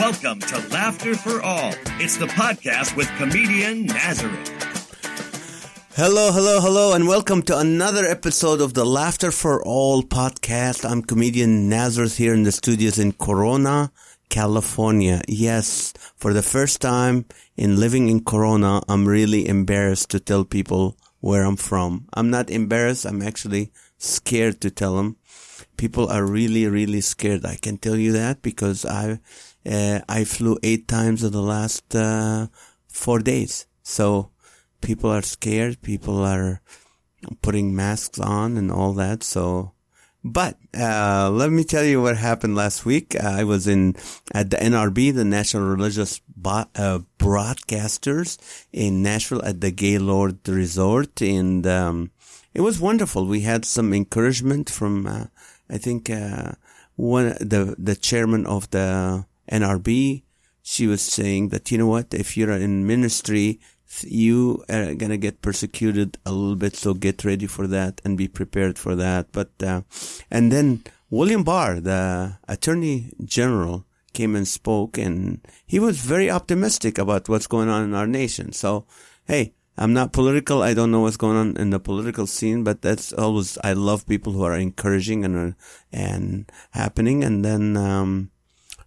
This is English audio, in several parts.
Welcome to Laughter for All. It's the podcast with comedian Nazareth. Hello, hello, hello, and welcome to another episode of the Laughter for All podcast. I'm comedian Nazareth here in the studios in Corona, California. Yes, for the first time in living in Corona, I'm really embarrassed to tell people where I'm from. I'm not embarrassed. I'm actually scared to tell them. People are really, really scared. I can tell you that because I, uh, I flew eight times in the last, uh, four days. So people are scared. People are putting masks on and all that. So, but, uh, let me tell you what happened last week. Uh, I was in, at the NRB, the National Religious Bo- uh, Broadcasters in Nashville at the Gaylord Resort. And, um, it was wonderful. We had some encouragement from, uh, I think, uh, one, the, the chairman of the NRB. She was saying that, you know what, if you're in ministry, you are gonna get persecuted a little bit, so get ready for that and be prepared for that. But, uh, and then William Barr, the Attorney General, came and spoke and he was very optimistic about what's going on in our nation. So, hey, I'm not political. I don't know what's going on in the political scene, but that's always, I love people who are encouraging and, and happening. And then, um,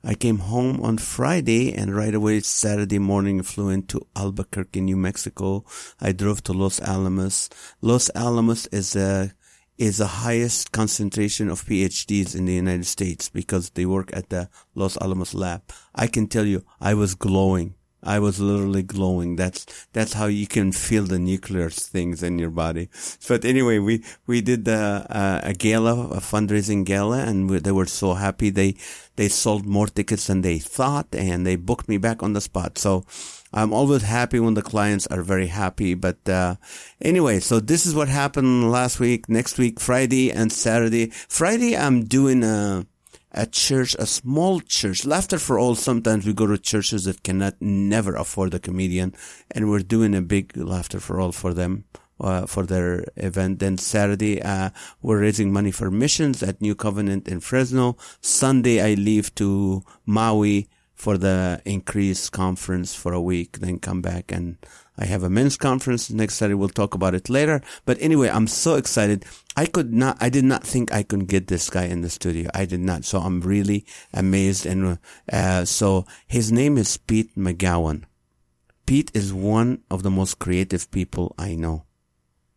I came home on Friday and right away Saturday morning flew into Albuquerque, New Mexico. I drove to Los Alamos. Los Alamos is a is the highest concentration of PhDs in the United States because they work at the Los Alamos lab. I can tell you, I was glowing. I was literally glowing. That's, that's how you can feel the nuclear things in your body. But anyway, we, we did uh, a gala, a fundraising gala, and we, they were so happy. They, they sold more tickets than they thought, and they booked me back on the spot. So, I'm always happy when the clients are very happy. But uh, anyway, so this is what happened last week. Next week, Friday and Saturday. Friday, I'm doing a a church, a small church. Laughter for all. Sometimes we go to churches that cannot never afford a comedian, and we're doing a big laughter for all for them. Uh, for their event. Then Saturday, uh, we're raising money for missions at New Covenant in Fresno. Sunday, I leave to Maui for the increased conference for a week, then come back and I have a men's conference next Saturday. We'll talk about it later. But anyway, I'm so excited. I could not, I did not think I could get this guy in the studio. I did not. So I'm really amazed. And, uh, so his name is Pete McGowen. Pete is one of the most creative people I know.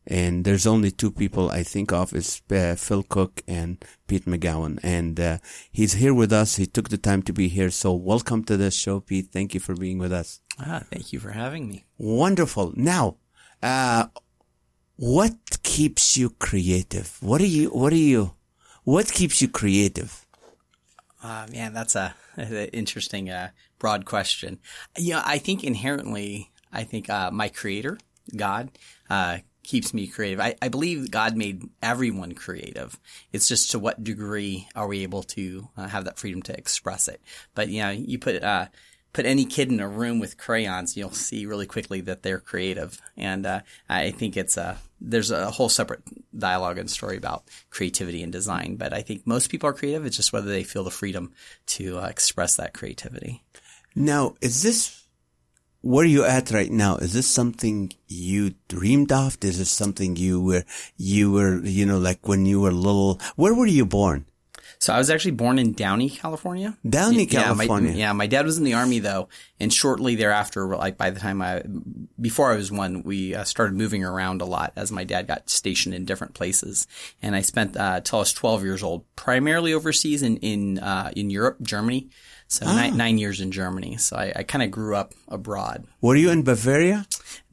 And there's only two people I think of is uh, Phil Cook and Pete McGowen. And uh, he's here with us. He took the time to be here. So welcome to the show, Pete. Thank you for being with us. Ah, thank you for having me. Wonderful. Now, uh, what keeps you creative? What are you, what are you, what keeps you creative? Uh, man, that's a, an interesting, uh, broad question. You know, I think inherently, I think, uh, my creator, God, uh, keeps me creative. I, I believe God made everyone creative. It's just to what degree are we able to uh, have that freedom to express it. But you know, you put uh, put any kid in a room with crayons, you'll see really quickly that they're creative. And uh, I think it's a there's a whole separate dialogue and story about creativity and design. But I think most people are creative. It's just whether they feel the freedom to uh, express that creativity. Now, is this where are you at right now? Is this something you dreamed of? Is this something you were, you were, you know, like when you were little? Where were you born? So I was actually born in Downey, California. Downey, yeah, California. My, yeah, my dad was in the army though, and shortly thereafter, like by the time I, before I was one, we uh, started moving around a lot as my dad got stationed in different places, and I spent uh, till I was 12 years old, primarily overseas in in uh, in Europe, Germany. So Ah. nine, nine years in Germany. So I, I kind of grew up abroad. Were you in Bavaria?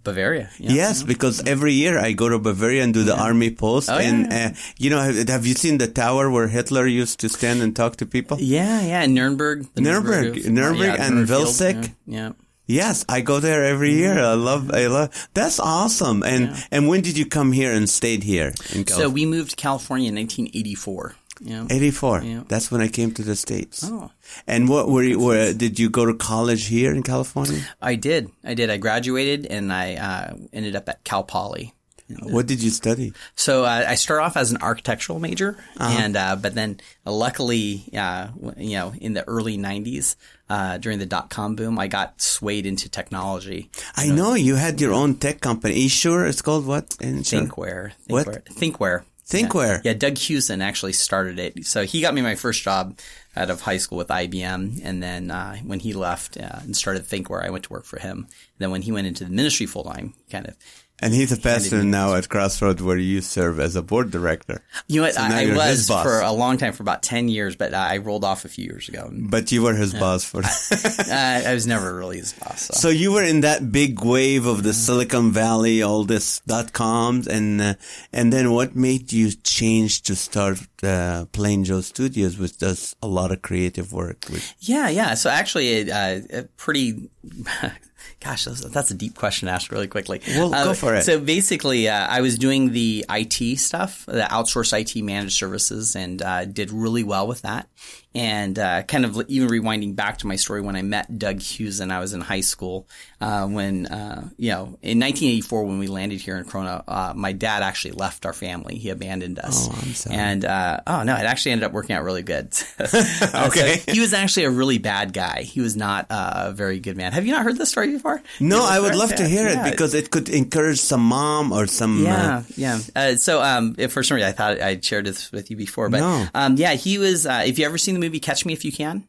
Bavaria. Yeah. Yes, because every year I go to Bavaria and do the army post. Oh, and, yeah. uh, you know, have, have you seen the tower where Hitler used to stand and talk to people? Yeah, yeah, Nuremberg. Nuremberg, Nuremberg and Nuremberg Field, Vilseck. Yeah. yeah. Yes, I go there every year. I love, I love, that's awesome. And, and when did you come here and stayed here in So we moved to California in 1984. Yeah. 84. Yeah. That's when I came to the States. Oh. And what were you, where, did you go to college here in California? I did. I did. I graduated and I uh, ended up at Cal Poly What did you study? So uh, I started off as an architectural major, and uh, but then uh, luckily, uh, you know, in the early '90s, uh, during the dot com boom, I got swayed into technology. I know you had your own tech company. Sure it's called what? In sure? Thinkware. What? Thinkware. Thinkware. Yeah. yeah, Doug Hewson actually started it. So he got me my first job out of high school with IBM, and then uh, when he left uh, and started Thinkware, I went to work for him. then when he went into the ministry full time, kind of And he's a pastor now at Crossroads where you serve as a board director. You know what? So I, I was for a long time, for about 10 years, but I rolled off a few years ago. But you were his boss for uh, I was never really his boss. So. So you were in that big wave of the Silicon Valley, all this dot coms, and uh, and then what made you change to start uh, Plain Joe Studios, which does a lot of creative work? With, yeah, yeah. So actually, uh, a pretty. Gosh, that's, that's a deep question to ask really quickly. Well, Uh, go for it. So basically, uh, I was doing the IT stuff, the outsourced IT managed services, and uh, did really well with that. And uh, kind of even rewinding back to my story when I met Doug Hughes and I was in high school. Uh, when uh, you know, in 1984, when we landed here in Corona, uh, my dad actually left our family. He abandoned us. Oh, I'm sorry. And uh, oh no, it actually ended up working out really good. Okay. so he was actually a really bad guy. He was not uh, a very good man. Have you not heard this story before? no, I would love to hear Yeah. it because it could encourage some mom or some. Yeah, yeah. Uh, so, um, for some reason I thought I'd shared this with you before, but No. um, yeah, he was. Uh, if you ever seen the movie Catch Me If You Can,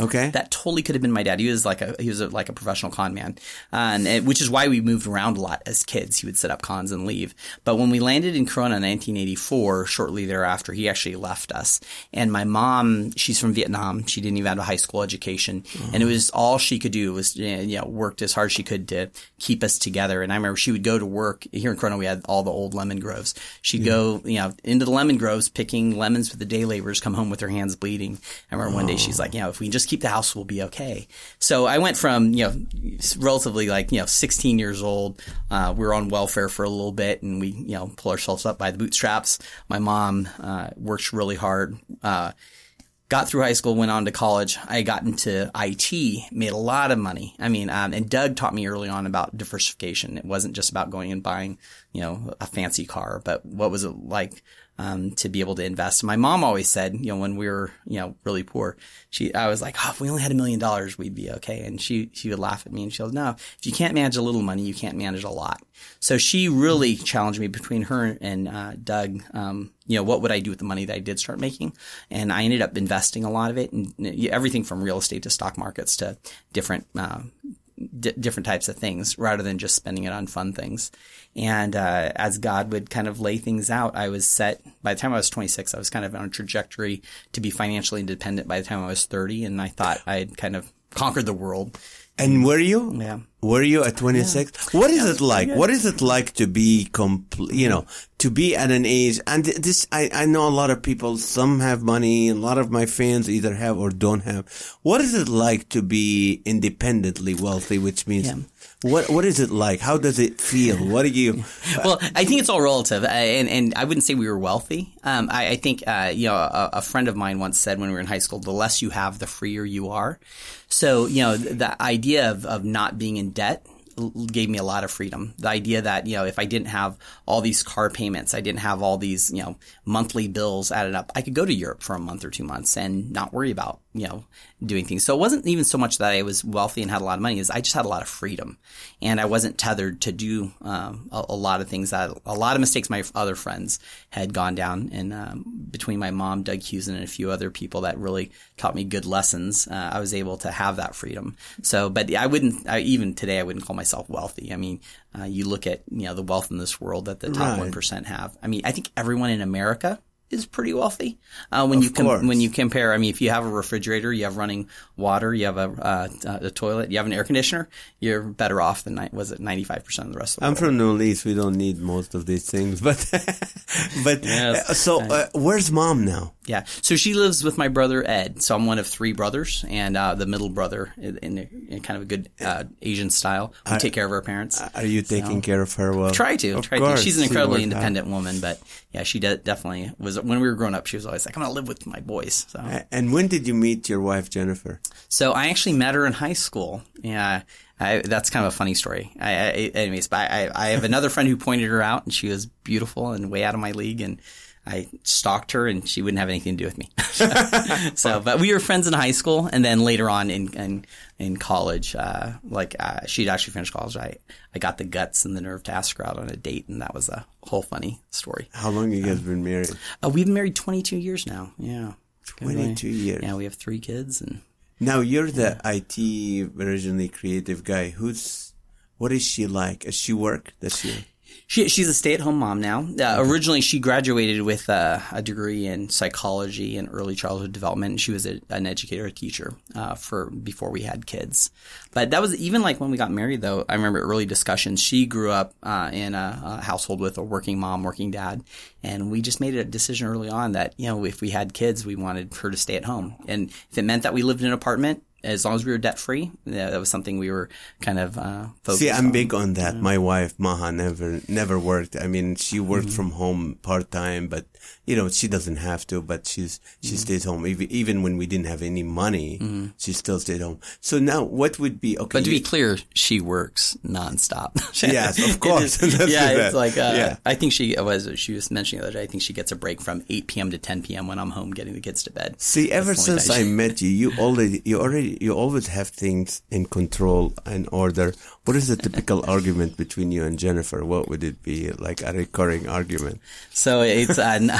okay. that totally could have been my dad. He was like a he was a, like a professional con man, and it- which is why we moved around a lot as kids. He would set up cons and leave. But when we landed in Corona in 1984, shortly thereafter, he actually left us. And my mom, she's from Vietnam. She didn't even have a high school education, oh. and it was all she could do was you know worked as hard as she could to keep us together. And I remember she would go to work here in Corona. We had all the old lemon groves. She'd go you know into the lemon groves picking lemons for the day laborers. Come home with her hands bleeding. I remember one day oh. she's like, you know, if we can just keep the house, we'll be okay. So I went from you know relatively like you know 16 years old. Uh, we were on welfare for a little bit, and we you know pull ourselves up by the bootstraps. My mom uh, worked really hard. Uh, got through high school, went on to college. I got into IT, made a lot of money. I mean, um, and Doug taught me early on about diversification. It wasn't just about going and buying, you know, a fancy car, but what was it like um, to be able to invest? My mom always said, you know, when we were, you know, really poor, she, I was like, oh, if we only had a million dollars, we'd be okay. And she, she would laugh at me and she goes, no, if you can't manage a little money, you can't manage a lot. So she really challenged me between her and uh, Doug. Um, you know, what would I do with the money that I did start making? And I ended up investing a lot of it and everything from real estate to stock markets to different, uh, d- different types of things rather than just spending it on fun things. And, uh, as God would kind of lay things out, I was set by the time I was 26, I was kind of on a trajectory to be financially independent by the time I was 30. And I thought I had kind of conquered the world. and were you? Yeah. Were you at 26? What is it like? What is it like to be complete, you know, to be at an age, and this, I, I know a lot of people, some have money, a lot of my fans either have or don't have. What is it like to be independently wealthy, which means, Yeah. what, what is it like? How does it feel? What do you, well, I think it's all relative, uh, and and I wouldn't say we were wealthy. Um, I, I think uh, you know a, a friend of mine once said when we were in high school, the less you have, the freer you are. So you know the, the idea of of not being in debt gave me a lot of freedom. The idea that you know if I didn't have all these car payments, I didn't have all these you know monthly bills added up, I could go to Europe for a month or two months and not worry about you know doing things. So it wasn't even so much that I was wealthy and had a lot of money; is I just had a lot of freedom, and I wasn't tethered to do um, a, a lot of things that a lot of mistakes my other friends had gone down. And um, between my mom, Doug Hughes, and a few other people that really taught me good lessons, uh, I was able to have that freedom. So, but I wouldn't I, even today I wouldn't call myself wealthy. I mean, uh, you look at you know the wealth in this world that the top Right. one have. I mean, I think everyone in America is pretty wealthy. Uh, when you course. com- when you compare, I mean, if you have a refrigerator, you have running water, you have a, uh, a toilet, you have an air conditioner, you're better off than ni- was it ninety five percent of the rest of the I'm world. from New Orleans. We don't need most of these things, but, but, Yes. uh, so, uh, where's mom now? Yeah. So she lives with my brother Ed. So I'm one of three brothers, and uh, the middle brother in, in, in kind of a good uh, Asian style. We take care of our parents. Are you taking care of her well? Try to. Of Try course, to. She's an incredibly hard. independent woman, but yeah, she de- definitely was. When we were growing up, she was always like, "I'm gonna live with my boys." So, And when did you meet your wife, Jennifer? so I actually met her in high school. Yeah, I, that's kind of a funny story. I, I, anyways, but I, I have another friend who pointed her out, and she was beautiful and way out of my league, and I stalked her, and she wouldn't have anything to do with me. so, but we were friends in high school, and then later on in in, in college, uh, like uh, she'd actually finished college. I I got the guts and the nerve to ask her out on a date, and that was a whole funny story. How long you guys been married? Uh, we've been married 22 years now. Yeah, 22 years. Yeah, we have three kids, and Now you're the IT originally creative guy. Who's what is she like? Does she work? Does she? She, she's a stay-at-home mom now. Uh, originally, she graduated with uh, a degree in psychology and early childhood development. She was a, an educator, a teacher uh, for before we had kids. But that was even like when we got married. Though I remember early discussions. She grew up uh, in a, a household with a working mom, working dad, and we just made a decision early on that you know if we had kids, we wanted her to stay at home. And if it meant that we lived in an apartment, as long as we were debt free, yeah, that was something we were kind of uh, focused on. See, I'm on. big on that. My wife Maha never never worked. I mean, she worked Mm-hmm. from home part time, but you know she doesn't have to. But she's she Mm-hmm. stays home even even when we didn't have any money. She still stayed home. So now, what would be okay? But to be clear, she works nonstop. Yes, of course. It is- yeah, it's like uh, Yeah. I think she was she was mentioning the other day. I think she gets a break from 8 p.m. to 10 p.m. when I'm home getting the kids to bed. See, ever That's since I met you, you already, you already, you always have things in control and order. What is the typical argument between you and Jennifer? What would it be? Like a recurring argument? So it's an,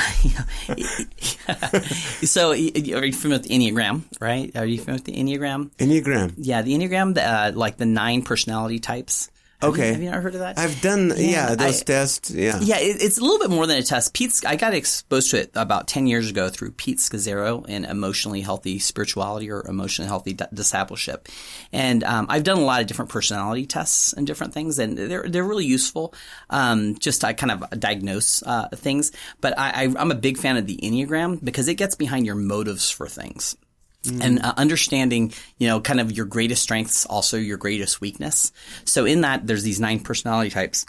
so are you familiar with the Enneagram? Right? Are you familiar with the Enneagram? Enneagram. Yeah, the Enneagram, the, uh, like the nine personality types. Have you- Okay. have you ever heard of that? I've done, yeah, Yeah, those I- tests. Yeah. Yeah, it, it's a little bit more than a test. Pete's, I got exposed to it about 10 years ago through Pete Scazzero in Emotionally Healthy Spirituality or Emotionally Healthy Di- Discipleship. And um, I've done a lot of different personality tests and different things, and they're, they're really useful um, just to kind of diagnose uh, things. But I, I, I'm a big fan of the Enneagram because it gets behind your motives for things and uh, understanding, you know, kind of your greatest strengths, also your greatest weakness. So in that, there's these nine personality types.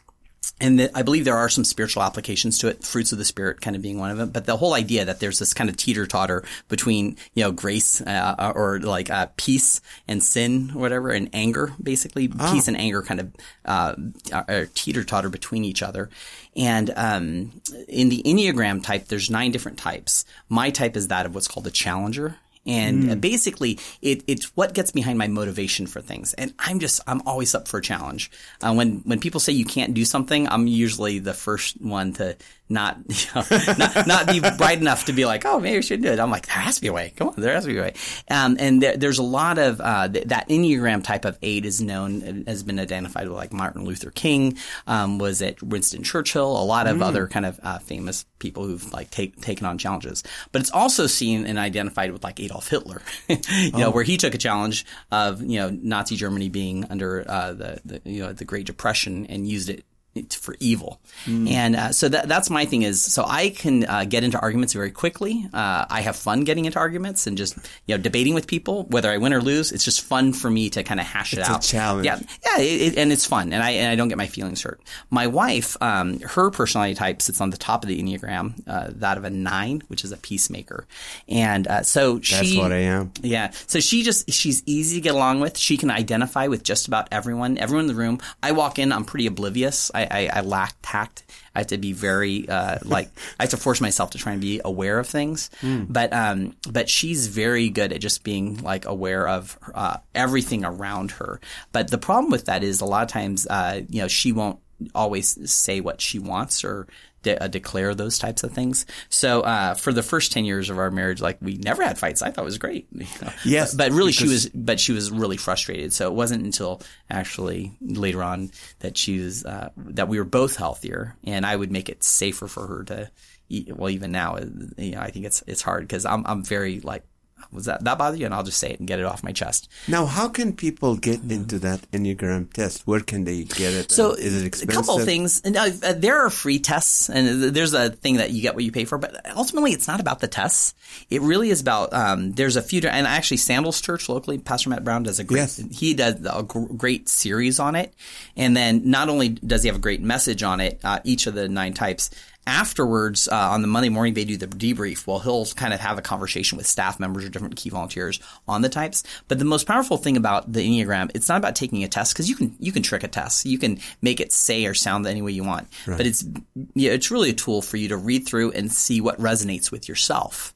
And the, I believe there are some spiritual applications to it, fruits of the spirit kind of being one of them. But the whole idea that there's this kind of teeter totter between, you know, grace, uh, or like, uh, peace and sin or whatever, and anger, basically. Peace and anger kind of, uh, are teeter totter between each other. And, um, in the Enneagram type, there's nine different types. My type is that of what's called a challenger. And uh, basically, it, it's what gets behind my motivation for things. And I'm just, I'm always up for a challenge. Uh, when, when people say you can't do something, I'm usually the first one to not, you know, not, not be bright enough to be like, oh, maybe I shouldn't do it. I'm like, there has to be a way. Come on, there has to be a way. Um, and there, there's a lot of, uh, th- that Enneagram type of eight is known, has been identified with like Martin Luther King, um, was it Winston Churchill, a lot of other kind of, uh, famous people who've like take, taken on challenges. But it's also seen and identified with like Adolf Hitler, you know, where he took a challenge of, you know, Nazi Germany being under, uh, the, the, you know, the Great Depression and used it for evil. And uh, so that, that's my thing is so I can uh, get into arguments very quickly. Uh, I have fun getting into arguments and just you know debating with people whether I win or lose. It's just fun for me to kind of hash it It's a out. challenge. Yeah, yeah, it, it, and it's fun, and I and I don't get my feelings hurt. My wife, um, her personality type sits on the top of the enneagram, uh, that of a nine, which is a peacemaker, and uh, so That's she. what I am. Yeah. So she just, she's easy to get along with. She can identify with just about everyone, everyone in the room. I walk in, I'm pretty oblivious. I, I, I lack tact. I have to be very, uh, like, I have to force myself to try and be aware of things. But, um, but she's very good at just being like aware of, uh, everything around her. But the problem with that is a lot of times, uh, you know, she won't always say what she wants or de- uh, declare those types of things. So uh, for the first ten years of our marriage, like we never had fights. I thought it was great. you know. Yes, but, but really she was, but she was really frustrated. So it wasn't until actually later on that she was uh, that we were both healthier, and I would make it safer for her to. Eat. Well, even now, uh, you know, I think it's it's hard because I'm I'm very like. Was that that bother you? And I'll just say it and get it off my chest. Now, how can people get into that Enneagram test? Where can they get it? So is it a couple of things. Uh, uh, there are free tests, and there's a thing that you get what you pay for. But ultimately, it's not about the tests. It really is about. Um, there's a few, and actually, Sandals Church locally, Pastor Matt Brown does a great. Yes. He does a great series on it, and then not only does he have a great message on it, uh, each of the nine types. Afterwards, uh, on the Monday morning, they do the debrief. Well, he'll kind of have a conversation with staff members or different key volunteers on the types. But the most powerful thing about the Enneagram, it's not about taking a test because you can you can trick a test. You can make it say or sound any way you want. Right. But it's yeah, it's really a tool for you to read through and see what resonates with yourself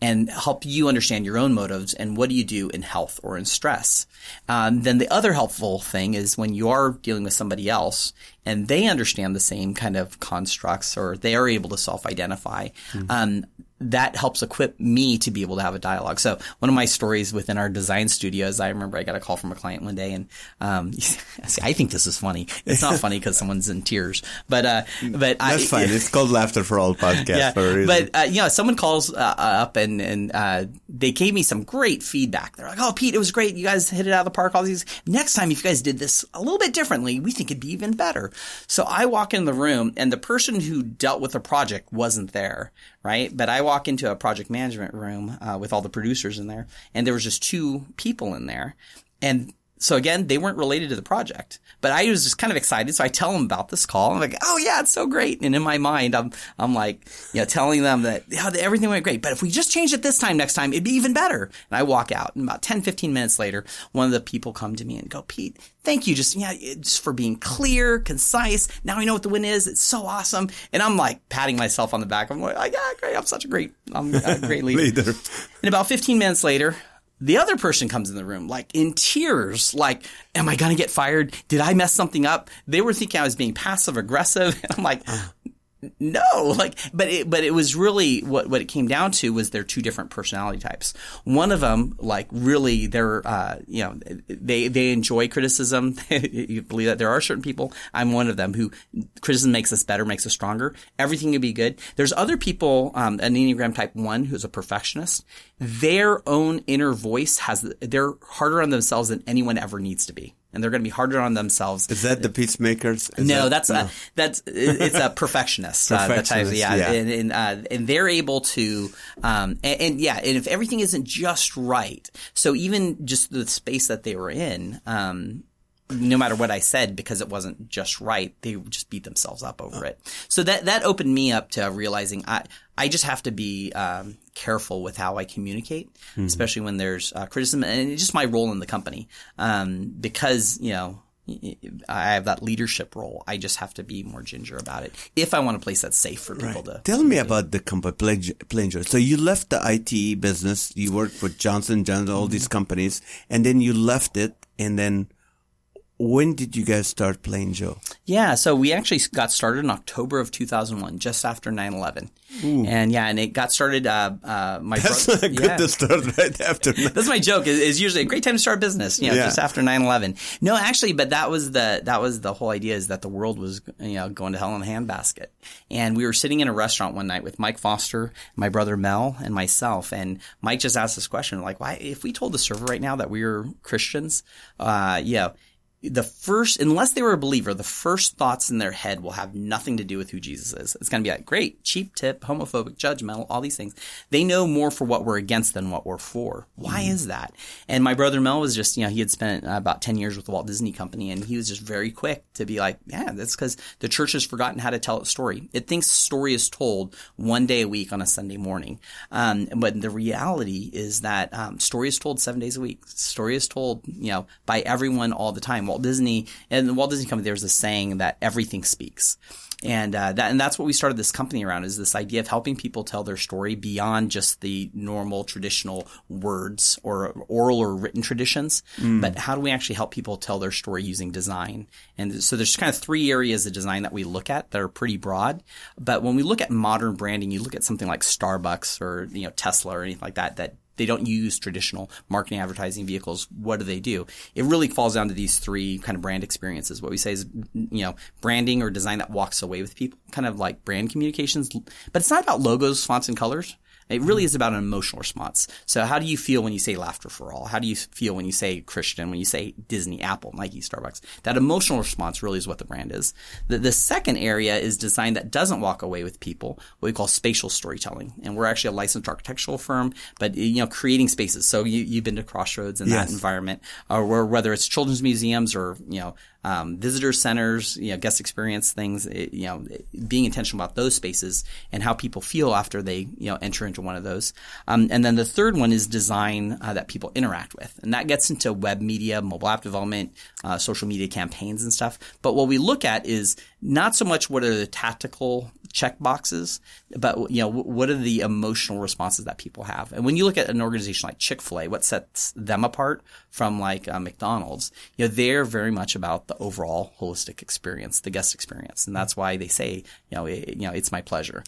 and help you understand your own motives and what do you do in health or in stress. Um, then the other helpful thing is when you are dealing with somebody else and they understand the same kind of constructs or they are able to self-identify. Mm-hmm. Um, that helps equip me to be able to have a dialogue. So one of my stories within our design studio studios, I remember I got a call from a client one day and, um, see, I think this is funny. It's not funny because someone's in tears, but, uh, but that's I, fine. it's called laughter for all podcast yeah, for a reason. But, uh, you know, someone calls uh, up and, and, uh, they gave me some great feedback. They're like, Oh, Pete, it was great. You guys hit it out of the park. All these next time, if you guys did this a little bit differently, we think it'd be even better. So I walk in the room and the person who dealt with the project wasn't there right? But I walk into a project management room uh, with all the producers in there, and there was just two people in there, and so again, they weren't related to the project, but I was just kind of excited. So I tell them about this call. I'm like, oh yeah, it's so great. And in my mind, I'm, I'm like, you know, telling them that yeah, everything went great, but if we just change it this time, next time, it'd be even better. And I walk out and about 10, 15 minutes later, one of the people come to me and go, Pete, thank you. Just, yeah, just for being clear, concise. Now we know what the win is. It's so awesome. And I'm like patting myself on the back. I'm like, yeah, great. I'm such a great, I'm a great leader. leader. And about 15 minutes later, the other person comes in the room like in tears like am i going to get fired? Did i mess something up? They were thinking i was being passive aggressive and i'm like no, like, but it, but it was really what, what it came down to was they're two different personality types. One of them, like, really, they're, uh, you know, they, they enjoy criticism. you believe that there are certain people. I'm one of them who criticism makes us better, makes us stronger. Everything can be good. There's other people, um, an Enneagram type one who's a perfectionist. Their own inner voice has, they're harder on themselves than anyone ever needs to be and they're going to be harder on themselves. Is that the peacemakers? Is no, that, that's no. A, that's it's a perfectionist. perfectionist uh, yeah, yeah, and and, uh, and, they're able to, um, and, and, yeah, and if everything isn't just right, so even just the space that they were in, um, no matter what I said, because it wasn't just right, they just beat themselves up over it. So that that opened me up to realizing I I just have to be um, careful with how I communicate, mm-hmm. especially when there's uh, criticism and just my role in the company, um, because you know. I have that leadership role. I just have to be more ginger about it if I want a place that's safe for people right. to. Tell me about the company, Plain Joe. So you left the IT business. You worked for Johnson Johnson, all mm-hmm. these companies, and then you left it, and then when did you guys start Plain Joe? Yeah, so we actually got started in October of 2001, just after 9/11. And yeah, and it got started. Uh, uh, my that's bro- good yeah. to start right after. that's my joke. Is usually a great time to start business. You know, yeah. just after 9/11. No, actually, but that was the that was the whole idea is that the world was you know going to hell in a handbasket. And we were sitting in a restaurant one night with Mike Foster, my brother Mel, and myself. And Mike just asked this question like, why if we told the server right now that we were Christians, uh, yeah the first, unless they were a believer, the first thoughts in their head will have nothing to do with who Jesus is. It's going to be like, great, cheap tip, homophobic, judgmental, all these things. They know more for what we're against than what we're for. Why mm. is that? And my brother Mel was just, you know, he had spent uh, about 10 years with the Walt Disney Company and he was just very quick to be like, yeah, that's because the church has forgotten how to tell its story. It thinks story is told one day a week on a Sunday morning. Um, but the reality is that um, story is told seven days a week. Story is told, you know, by everyone all the time. Walt Disney and the Walt Disney Company, there's a saying that everything speaks. And uh, that and that's what we started this company around is this idea of helping people tell their story beyond just the normal traditional words or oral or written traditions, mm. but how do we actually help people tell their story using design? And so there's kind of three areas of design that we look at that are pretty broad. But when we look at modern branding, you look at something like Starbucks or you know Tesla or anything like that that they don't use traditional marketing advertising vehicles. What do they do? It really falls down to these three kind of brand experiences. What we say is, you know, branding or design that walks away with people, kind of like brand communications. But it's not about logos, fonts, and colors. It really mm-hmm. is about an emotional response. So how do you feel when you say laughter for all? How do you feel when you say Christian, when you say Disney, Apple, Nike, Starbucks? That emotional response really is what the brand is. The, the second area is design that doesn't walk away with people, what we call spatial storytelling. And we're actually a licensed architectural firm, but you know, creating spaces. So you, you've been to Crossroads in yes. that environment, uh, or whether it's children's museums or, you know, um, visitor centers, you know, guest experience things, it, you know, being intentional about those spaces and how people feel after they, you know, enter into one of those. Um, and then the third one is design uh, that people interact with. And that gets into web media, mobile app development, uh, social media campaigns and stuff. But what we look at is not so much what are the tactical check boxes, but you know what are the emotional responses that people have. And when you look at an organization like Chick Fil A, what sets them apart from like uh, McDonald's, you know they're very much about the overall holistic experience, the guest experience, and that's why they say you know it, you know it's my pleasure.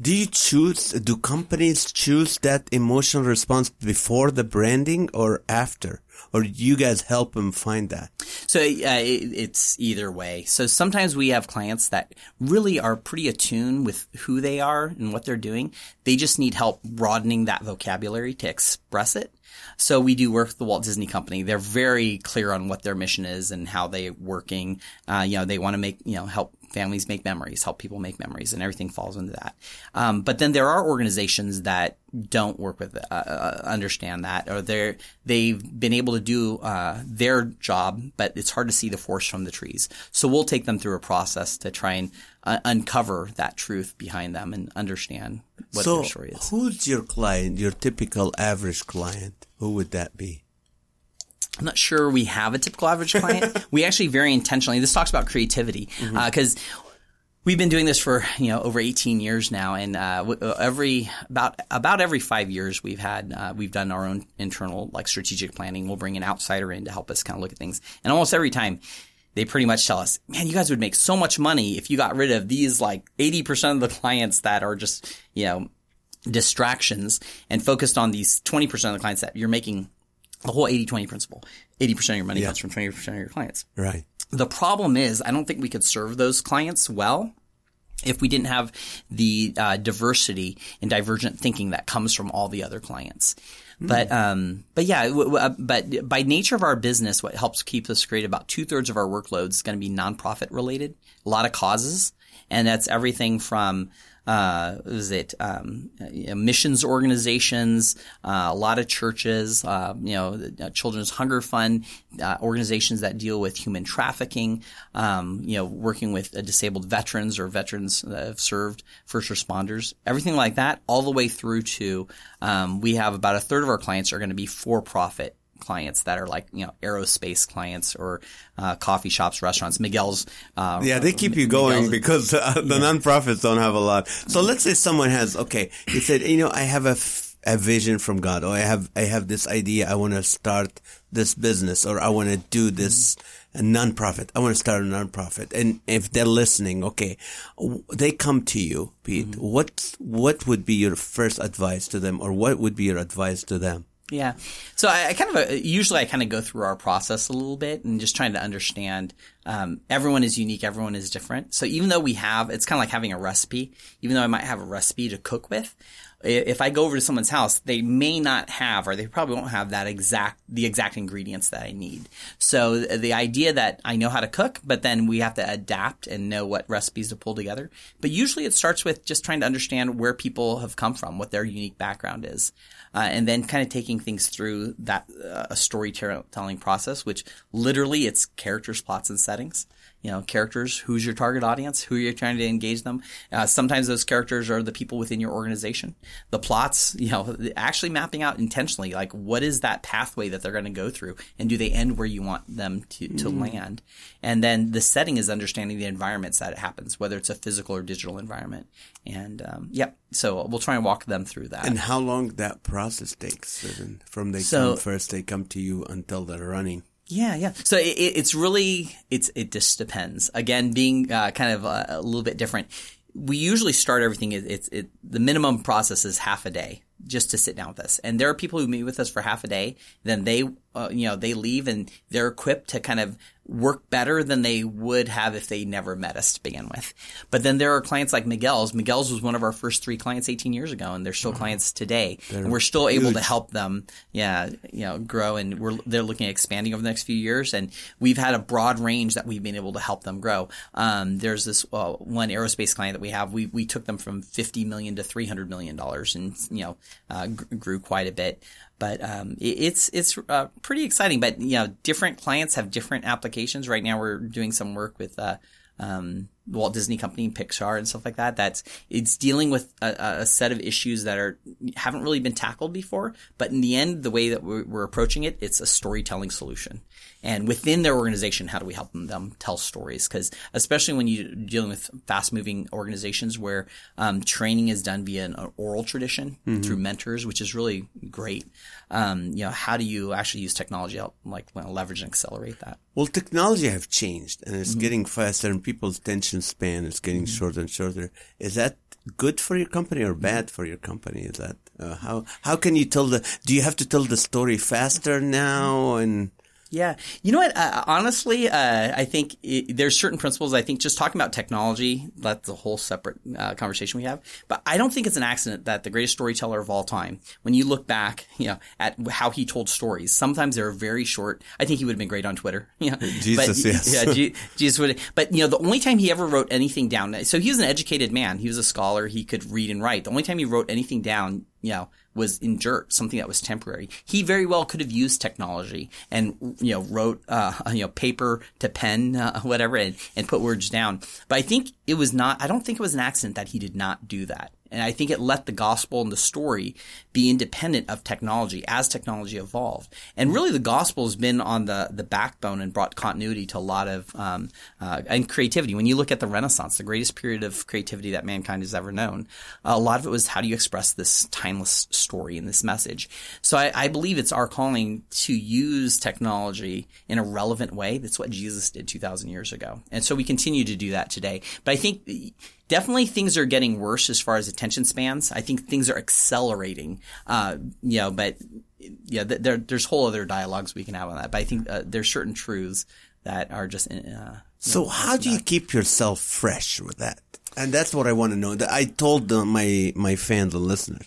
Do you choose, do companies choose that emotional response before the branding or after? Or do you guys help them find that? So uh, it, it's either way. So sometimes we have clients that really are pretty attuned with who they are and what they're doing. They just need help broadening that vocabulary to express it. So we do work with the Walt Disney Company. They're very clear on what their mission is and how they're working. Uh, you know, they want to make, you know, help families make memories, help people make memories, and everything falls into that. Um, but then there are organizations that don't work with, uh, uh, understand that, or they're they've been able to do uh, their job, but it's hard to see the forest from the trees. So we'll take them through a process to try and uh, uncover that truth behind them and understand what so their story is. who's your client, your typical average client? Who would that be? I'm not sure we have a typical average client. we actually very intentionally, this talks about creativity, because Mm-hmm. uh, we've been doing this for, you know, over 18 years now. And, uh, w- uh, every, about, about every five years we've had, uh, we've done our own internal, like strategic planning. We'll bring an outsider in to help us kind of look at things. And almost every time, they pretty much tell us, man, you guys would make so much money if you got rid of these like 80% of the clients that are just, you know, distractions and focused on these 20% of the clients that you're making the whole 80-20 principle. 80% of your money comes from 20% of your clients. Right. The problem is I don't think we could serve those clients well if we didn't have the uh, diversity and divergent thinking that comes from all the other clients. But um, but yeah, w- w- uh, but by nature of our business, what helps keep us great about two thirds of our workloads is going to be nonprofit related, a lot of causes, and that's everything from uh, is it um, missions organizations, uh, a lot of churches, uh, you know, uh, Children's Hunger Fund, uh, organizations that deal with human trafficking, um, you know, working with uh, disabled veterans or veterans that have served, first responders, everything like that, all the way through to um, we have about a third of our clients are going to be for profit clients that are like you know aerospace clients or uh, coffee shops, restaurants. Miguel's uh, Yeah, they keep you going Miguel's- because uh, the nonprofits don't have a lot. So let's say someone has, okay, he said, you know, I have a, f- a vision from God, or I have, I have this idea. I want to start this business, or I want to do this a nonprofit. I want to start a nonprofit. And if they're listening, okay, they come to you, Pete. What, what would be your first advice to them, or what would be your advice to them? Yeah. So I, I kind of uh, usually I kind of go through our process a little bit and just trying to understand. Um, everyone is unique. Everyone is different. So even though we have, it's kind of like having a recipe. Even though I might have a recipe to cook with, if I go over to someone's house, they may not have, or they probably won't have that exact the exact ingredients that I need. So the idea that I know how to cook, but then we have to adapt and know what recipes to pull together. But usually it starts with just trying to understand where people have come from, what their unique background is uh, and then kind of taking things through that uh, a storytelling process, which literally it's characters, plots, and settings. You know, characters. Who's your target audience? Who are you're trying to engage them? Uh, sometimes those characters are the people within your organization. The plots, you know, actually mapping out intentionally, like what is that pathway that they're going to go through, and do they end where you want them to to land? And then the setting is understanding the environments that it happens, whether it's a physical or digital environment. And um, yep, so we'll try and walk them through that. And how long that process takes from they So- come first, they come to you until they're running. Yeah, yeah. So it, it- it's really it's it just depends. Again, being uh, kind of a, a little bit different. We usually start everything. It, it's it the minimum process is half a day just to sit down with us. And there are people who meet with us for half a day. Then they uh, you know they leave and they're equipped to kind of work better than they would have if they never met us to begin with. But then there are clients like Miguel's. Miguel's was one of our first three clients 18 years ago, and they're still clients today. and we're still able to help them, yeah, you know, grow. And we're they're looking at expanding over the next few years. And we've had a broad range that we've been able to help them grow. Um, there's this uh, one aerospace client that we have. We we took them from 50 million to 300 million dollars in you know uh, grew quite a bit. But um, it, it's it's uh, pretty exciting. But you know, different clients have different applications. Right now, we're doing some work with uh, um, Walt Disney Company and Pixar and stuff like that. That's it's dealing with a, a, set of issues that are haven't really been tackled before. But in the end, the way that we're, we're approaching it, it's a storytelling solution. And within their organization, how do we help them, them tell stories? Because especially when you're dealing with fast moving organizations where um, training is done via an oral tradition mm-hmm. through mentors, which is really great. Um, you know, how do you actually use technology to help, like leverage and accelerate that? Well, technology have changed and it's mm-hmm. getting faster and people's attention span is getting mm-hmm. shorter and shorter. Is that good for your company or bad for your company? Is that uh, how how can you tell the? Do you have to tell the story faster now and? Yeah. You know what? Uh, honestly, uh, I think it, there's certain principles. I think just talking about technology, that's a whole separate uh, conversation we have. But I don't think it's an accident that the greatest storyteller of all time, when you look back, you know, at how he told stories, sometimes they're very short. I think he would have been great on Twitter. You know? Jesus, but, yes. Yeah, G- Jesus would. But you know, the only time he ever wrote anything down, so he was an educated man. He was a scholar. He could read and write. The only time he wrote anything down, you know, was in something that was temporary. He very well could have used technology and, you know, wrote, uh, you know, paper to pen, uh, whatever, and, and put words down. But I think it was not, I don't think it was an accident that he did not do that. And I think it let the gospel and the story be independent of technology as technology evolved. And really, the gospel has been on the, the backbone and brought continuity to a lot of um, uh, and creativity. When you look at the Renaissance, the greatest period of creativity that mankind has ever known, a lot of it was how do you express this timeless story and this message. So I, I believe it's our calling to use technology in a relevant way. That's what Jesus did two thousand years ago, and so we continue to do that today. But I think definitely things are getting worse as far as attention spans. I think things are accelerating. Uh, you know, but yeah, there, there's whole other dialogues we can have on that. But I think uh, there's certain truths that are just. Uh, so know, how do you keep yourself fresh with that? And that's what I want to know. I told my my fans and listeners,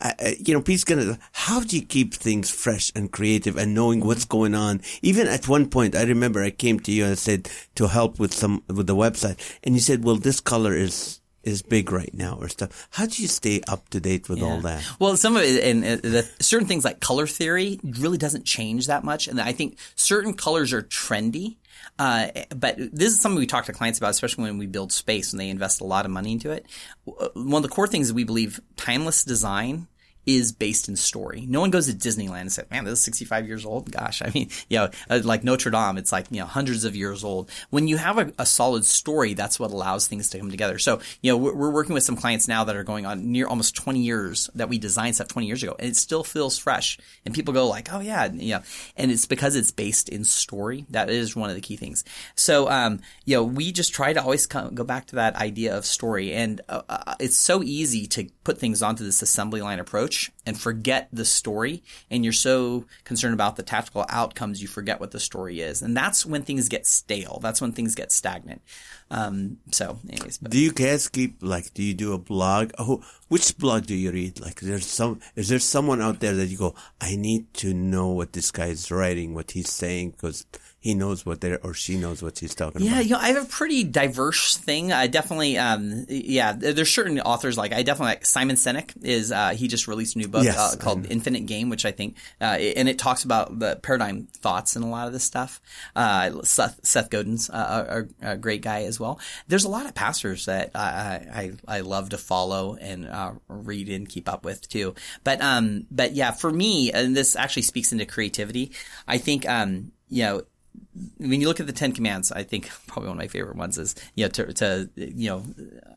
I, you know, please get How do you keep things fresh and creative and knowing what's going on? Even at one point, I remember I came to you and I said to help with some with the website, and you said, "Well, this color is is big right now or stuff. How do you stay up to date with yeah. all that? Well, some of it, and uh, the, certain things like color theory really doesn't change that much. And I think certain colors are trendy. Uh, but this is something we talk to clients about, especially when we build space and they invest a lot of money into it. One of the core things we believe timeless design is based in story. No one goes to Disneyland and says, man, this is 65 years old. Gosh, I mean, you know, uh, like Notre Dame, it's like, you know, hundreds of years old. When you have a, a solid story, that's what allows things to come together. So, you know, we're, we're, working with some clients now that are going on near almost 20 years that we designed stuff 20 years ago and it still feels fresh. And people go like, oh yeah, know, and it's because it's based in story. That is one of the key things. So, um, you know, we just try to always come, go back to that idea of story. And uh, uh, it's so easy to put things onto this assembly line approach and forget the story and you're so concerned about the tactical outcomes you forget what the story is. And that's when things get stale. That's when things get stagnant. Um, so anyways but. do you guys keep like do you do a blog? Oh, which blog do you read? Like there's some is there someone out there that you go i need to know what this guy is writing what he's saying because he knows what they're or she knows what she's talking yeah, about. Yeah, you know, I have a pretty diverse thing. I definitely, um, yeah, there's certain authors like I definitely like Simon Sinek is uh, he just released a new book yes, uh, called Infinite Game, which I think, uh, and it talks about the paradigm thoughts and a lot of this stuff. Uh, Seth, Seth Godin's uh, a, a, great guy as well. There's a lot of pastors that I I, I love to follow and uh, read and keep up with too. But um, but yeah, for me, and this actually speaks into creativity. I think um, you know when you look at the Ten Commands, I think probably one of my favorite ones is you know to, to you know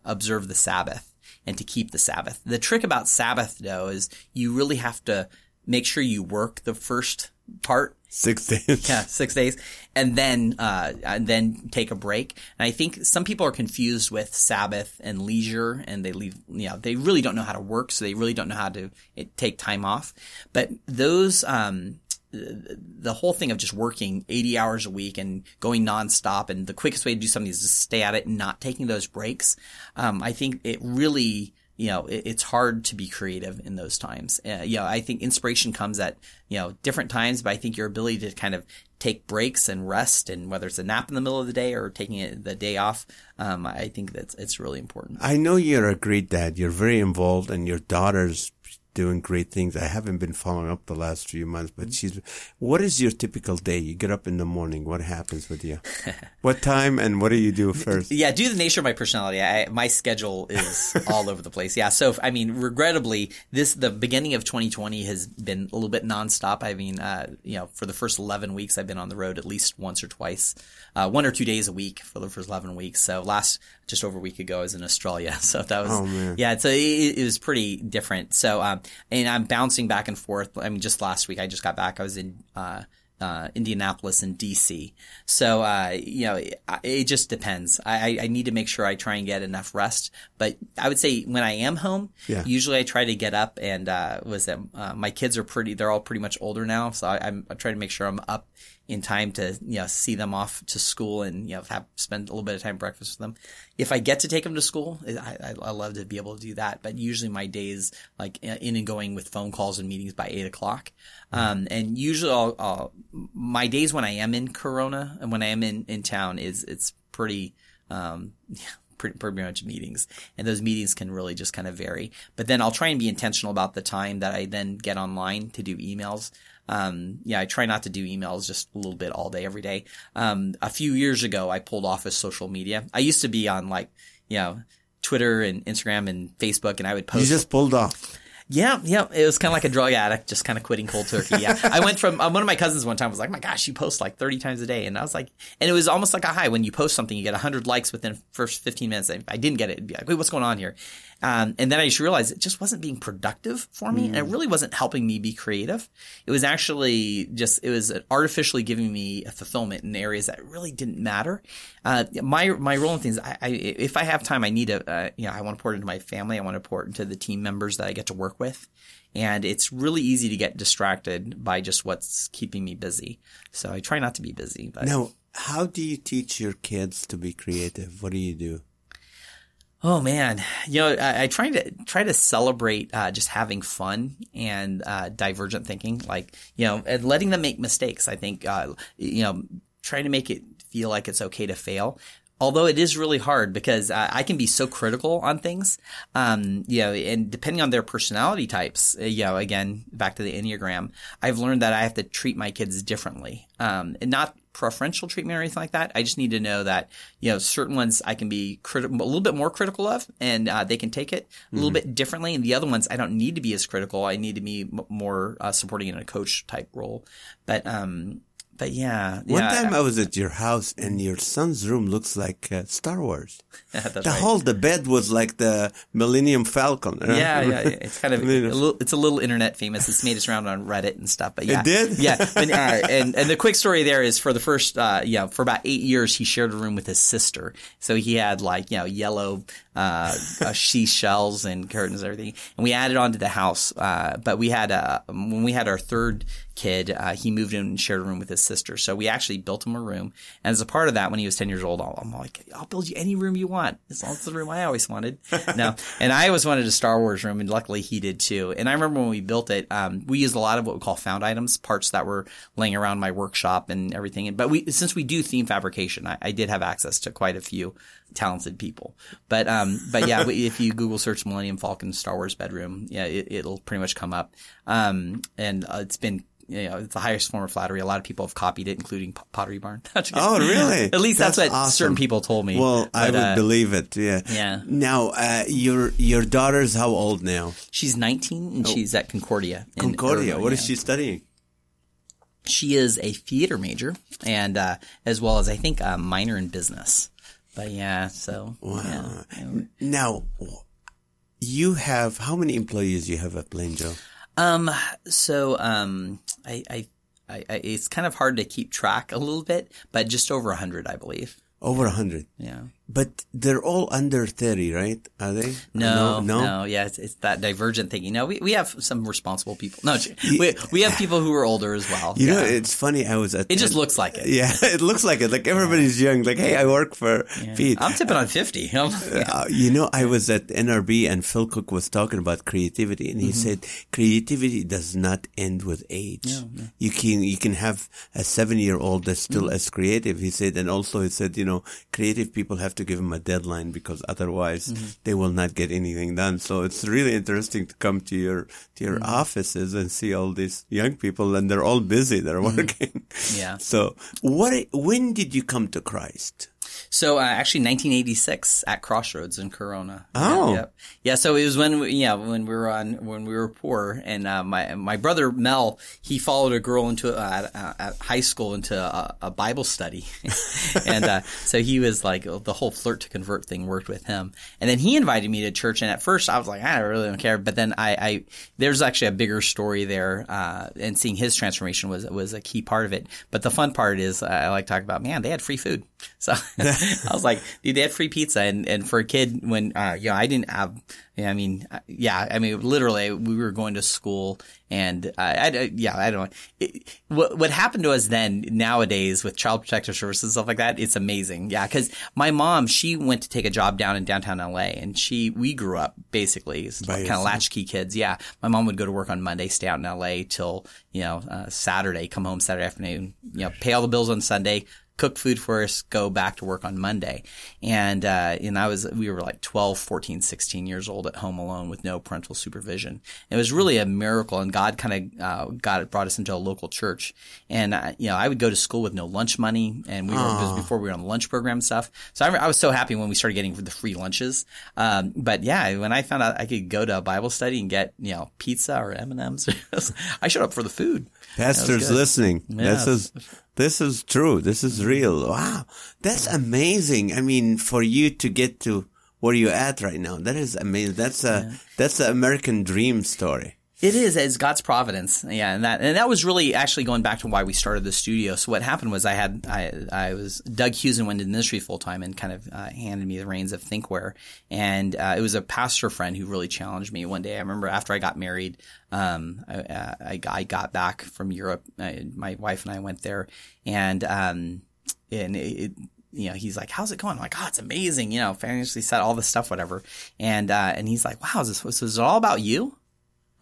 observe the Sabbath and to keep the Sabbath. The trick about Sabbath though is you really have to make sure you work the first part. Six days. Yeah six days. And then uh and then take a break. And i think some people are confused with sabbath and leisure and they leave you know they really don't know how to work so they really don't know how to it, take time off. But those um the whole thing of just working 80 hours a week and going nonstop and the quickest way to do something is to stay at it and not taking those breaks. Um, I think it really, you know, it, it's hard to be creative in those times. Uh, you know, I think inspiration comes at, you know, different times, but I think your ability to kind of take breaks and rest and whether it's a nap in the middle of the day or taking it, the day off, um, I think that's, it's really important. I know you're a great dad. You're very involved and your daughter's doing great things. I haven't been following up the last few months, but she's. What is your typical day? You get up in the morning. What happens with you? what time and what do you do first? Yeah, due to the nature of my personality, I, my schedule is all over the place. Yeah, so I mean, regrettably, this the beginning of 2020 has been a little bit nonstop. I mean, uh, you know, for the first 11 weeks, I've been on the road at least once or twice, uh, one or two days a week for the first 11 weeks. So last just over a week ago, I was in Australia. So that was Oh, yeah, so it, it was pretty different. So um, and I'm bouncing back and forth. I mean, just last week I just got back. I was in. Uh, uh, Indianapolis and DC. So, uh, you know, it, it just depends. I, I need to make sure I try and get enough rest. But I would say when I am home, Yeah. usually I try to get up and, uh, was that, uh, my kids are pretty, they're all pretty much older now. So I, I'm, I try to make sure I'm up in time to, you know, see them off to school and, you know, have, spend a little bit of time breakfast with them. If I get to take them to school, I, I, I love to be able to do that. But usually my days like in and going with phone calls and meetings by eight o'clock. Um, and usually I'll, I'll, my days when I am in Corona and when I am in, in town is, it's pretty, um, pretty, pretty much meetings. And those meetings can really just kind of vary. But then I'll try and be intentional about the time that I then get online to do emails. Um, yeah, I try not to do emails just a little bit all day, every day. Um, a few years ago, I pulled off of social media. I used to be on like, you know, Twitter and Instagram and Facebook and I would post. You just pulled off. Yeah, yeah. It was kind of like a drug addict, just kind of quitting cold turkey. Yeah. I went from, um, one of my cousins one time was like, my gosh, you post like 30 times a day. And I was like, and it was almost like a high. When you post something, you get 100 likes within first 15 minutes. If I didn't get it, it'd be like, wait, what's going on here? Um, and then I just realized it just wasn't being productive for me. And it really wasn't helping me be creative. It was actually just, it was artificially giving me a fulfillment in areas that really didn't matter. Uh, my, my role in things, I, I, if I have time, I need to, uh, you know, I want to pour it into my family. I want to pour it into the team members that I get to work with. And it's really easy to get distracted by just what's keeping me busy. So I try not to be busy, but Now, how do you teach your kids to be creative? What do you do? Oh man, you know, I, I try to try to celebrate uh, just having fun and uh, divergent thinking, like you know, and letting them make mistakes. I think uh, you know, trying to make it feel like it's okay to fail. Although it is really hard because I can be so critical on things, um, you know, and depending on their personality types, uh, you know, again, back to the Enneagram, I've learned that I have to treat my kids differently, um, and not preferential treatment or anything like that. I just need to know that, you know, certain ones I can be critical, a little bit more critical of and, uh, they can take it a little bit differently. And the other ones I don't need to be as critical. I need to be m- more, uh, supporting in a coach type role. But, um, but yeah. One yeah, time I was at your house and your son's room looks like uh, Star Wars. The right. whole the bed was like the Millennium Falcon. Yeah, yeah, yeah. It's kind of a I little, it's a little internet famous. It's made its round on Reddit and stuff. But yeah, did? Yeah, but, uh, and and the quick story there is for the first, uh, yeah, for about eight years he shared a room with his sister. So he had like you know yellow uh, uh seashells and curtains and everything, and we added on to the house. Uh, but we had uh, when we had our third kid, uh, he moved in and shared a room with his sister. So we actually built him a room, and as a part of that, when he was ten years old, I'm like, I'll build you any room you want as long as it's the room I always wanted. no, and I always wanted a Star Wars room, and luckily he did too. And I remember when we built it, um, we used a lot of what we call found items, parts that were laying around my workshop and everything. But we since we do theme fabrication, I, I did have access to quite a few talented people. But um, but yeah, if you Google search Millennium Falcon Star Wars bedroom, yeah, it, it'll pretty much come up. Um, and uh, it's been. You know, it's the highest form of flattery. A lot of people have copied it, including Pottery Barn. Oh, really? At least that's, That's what awesome. certain people told me. Well, I would uh, believe it. Yeah. yeah. Now, uh, your your daughter's how old now? She's 19 and she's at Concordia. Concordia. Irvine, What is yeah. she studying? She is a theater major and uh, as well as I think a minor in business. But yeah, so yeah. Now, you have how many employees you have at Plain Joe? Um. So um, I, I, I, I, it's kind of hard to keep track a little bit, but just over a hundred, I believe. Over a hundred. Yeah. But they're all under thirty, right? Are they? No, no. no, yeah, it's, it's that divergent thinking. No, we, we have some responsible people. No, we, we have people who are older as well. You know, it's funny. I was at. it just looks like it. Yeah, it looks like it. Like everybody's young. Like, hey, I work for Pete. I'm tipping on fifty. I'm- Uh, you know, I was at NRB and Phil Cooke was talking about creativity, and he Mm-hmm. said creativity does not end with age. You can you can have a seven year old that's still Mm-hmm. as creative. He said, and also he said, you know, creative people have have to give them a deadline because otherwise mm-hmm. they will not get anything done. So it's really interesting to come to your to your mm-hmm. offices and see all these young people, and they're all busy. They're mm-hmm. working. Yeah. So what? When did you come to Christ? So uh, actually, 1986 at Crossroads in Corona. Oh. yeah, yep. yeah. So it was when we, yeah when we were on when we were poor, and uh, my my brother Mel he followed a girl into uh, at, at high school into a, a Bible study, and uh, so he was like the whole flirt to convert thing worked with him, and then he invited me to church, and at first I was like I really don't care, but then I, I there's actually a bigger story there, uh, and seeing his transformation was was a key part of it. But the fun part is I like talking about man they had free food, so. I was like, dude, they had free pizza, and, and for a kid, when uh, you know, I didn't have. I mean, yeah, I mean, literally, we were going to school, and I, I yeah, I don't. It, what what happened to us then nowadays with Child Protective Services and stuff like that? It's amazing, yeah. Because my mom, she went to take a job down in downtown LA, and she we grew up basically kind of latchkey kids. Yeah, my mom would go to work on Monday, stay out in LA till you know uh, Saturday, come home Saturday afternoon, you know, pay all the bills on Sunday cook food for us, go back to work on Monday. And, uh, and I was, we were like 12, 14, 16 years old at home alone with no parental supervision. It was really a miracle and God kind of, uh, got, brought us into a local church. And, uh, you know, I would go to school with no lunch money and we were, before we were on the lunch program stuff. So I, I, was so happy when we started getting the free lunches. Um, but yeah, when I found out I could go to a Bible study and get, you know, pizza or M&M's, I showed up for the food. Pastors listening. Yeah. This is, this is true. This is mm-hmm. real. Wow. That's amazing. I mean, for you to get to where you're at right now, that is amazing. That's a, yeah. that's the American dream story. It is. It's God's providence. Yeah. And that, and that was really actually going back to why we started the studio. So what happened was I had, I, I was, Doug Husen went into ministry full time and kind of uh, handed me the reins of Thinkware. And uh, it was a pastor friend who really challenged me one day. I remember after I got married, um, I, I, I, got back from Europe. I, my wife and I went there and, um, and it, you know, he's like, how's it going? I'm like, oh, it's amazing. You know, financially set all this stuff, whatever. And, uh, and he's like, wow, is this, is this all about you?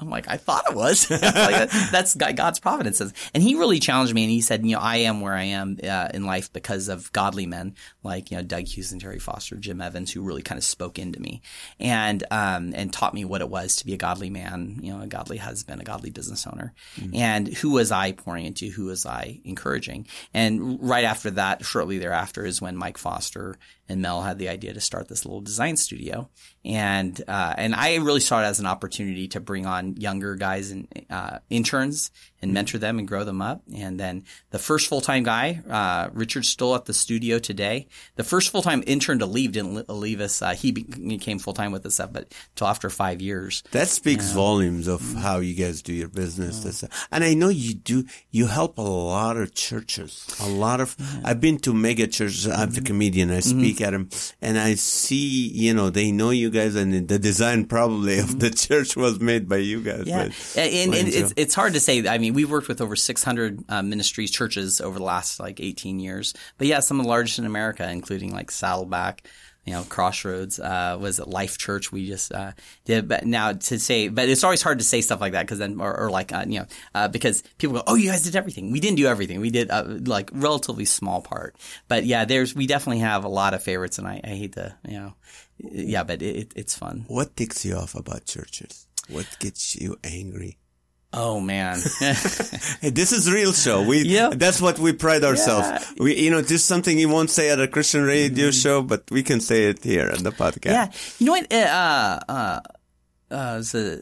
I'm like, I thought it was. like, that's God's providence. And he really challenged me and he said, you know, I am where I am uh, in life because of godly men like, you know, Doug Hughes and Terry Foster, Jim Evans, who really kind of spoke into me and, um, and taught me what it was to be a godly man, you know, a godly husband, a godly business owner. Mm-hmm. And who was I pouring into? Who was I encouraging? And right after that, shortly thereafter is when Mike Foster and Mel had the idea to start this little design studio. And, uh, and I really saw it as an opportunity to bring on younger guys and, uh, interns and mm-hmm. mentor them and grow them up. And then the first full-time guy, uh, Richard's still at the studio today. The first full-time intern to leave didn't leave us. Uh, he became full-time with us, but until after five years. That speaks volumes of mm-hmm. how you guys do your business. And I know you do, you help a lot of churches, a lot of, yeah. I've been to mega churches. I'm mm-hmm. the comedian. I speak mm-hmm. at them and I see, you know, they know you guys and the design probably of the church was made by you guys. Yeah. And, and it's, it's hard to say. I mean, we've worked with over 600 uh, ministries, churches over the last like 18 years. But yeah, some of the largest in America, including like Saddleback, you know, Crossroads, uh, was it Life Church? We just, uh, did, but now to say, but it's always hard to say stuff like that because then, or, or like, uh, you know, uh, because people go, oh, you guys did everything. We didn't do everything. We did, uh, like, relatively small part. But yeah, there's, we definitely have a lot of favorites and I, I hate to, you know, yeah, but it, it's fun. What ticks you off about churches? What gets you angry? Oh man. hey, this is real show. We, yep. that's what we pride ourselves. Yeah. We, you know, this is something you won't say at a Christian radio mm-hmm. show, but we can say it here on the podcast. Yeah. You know what? Uh, uh, uh, so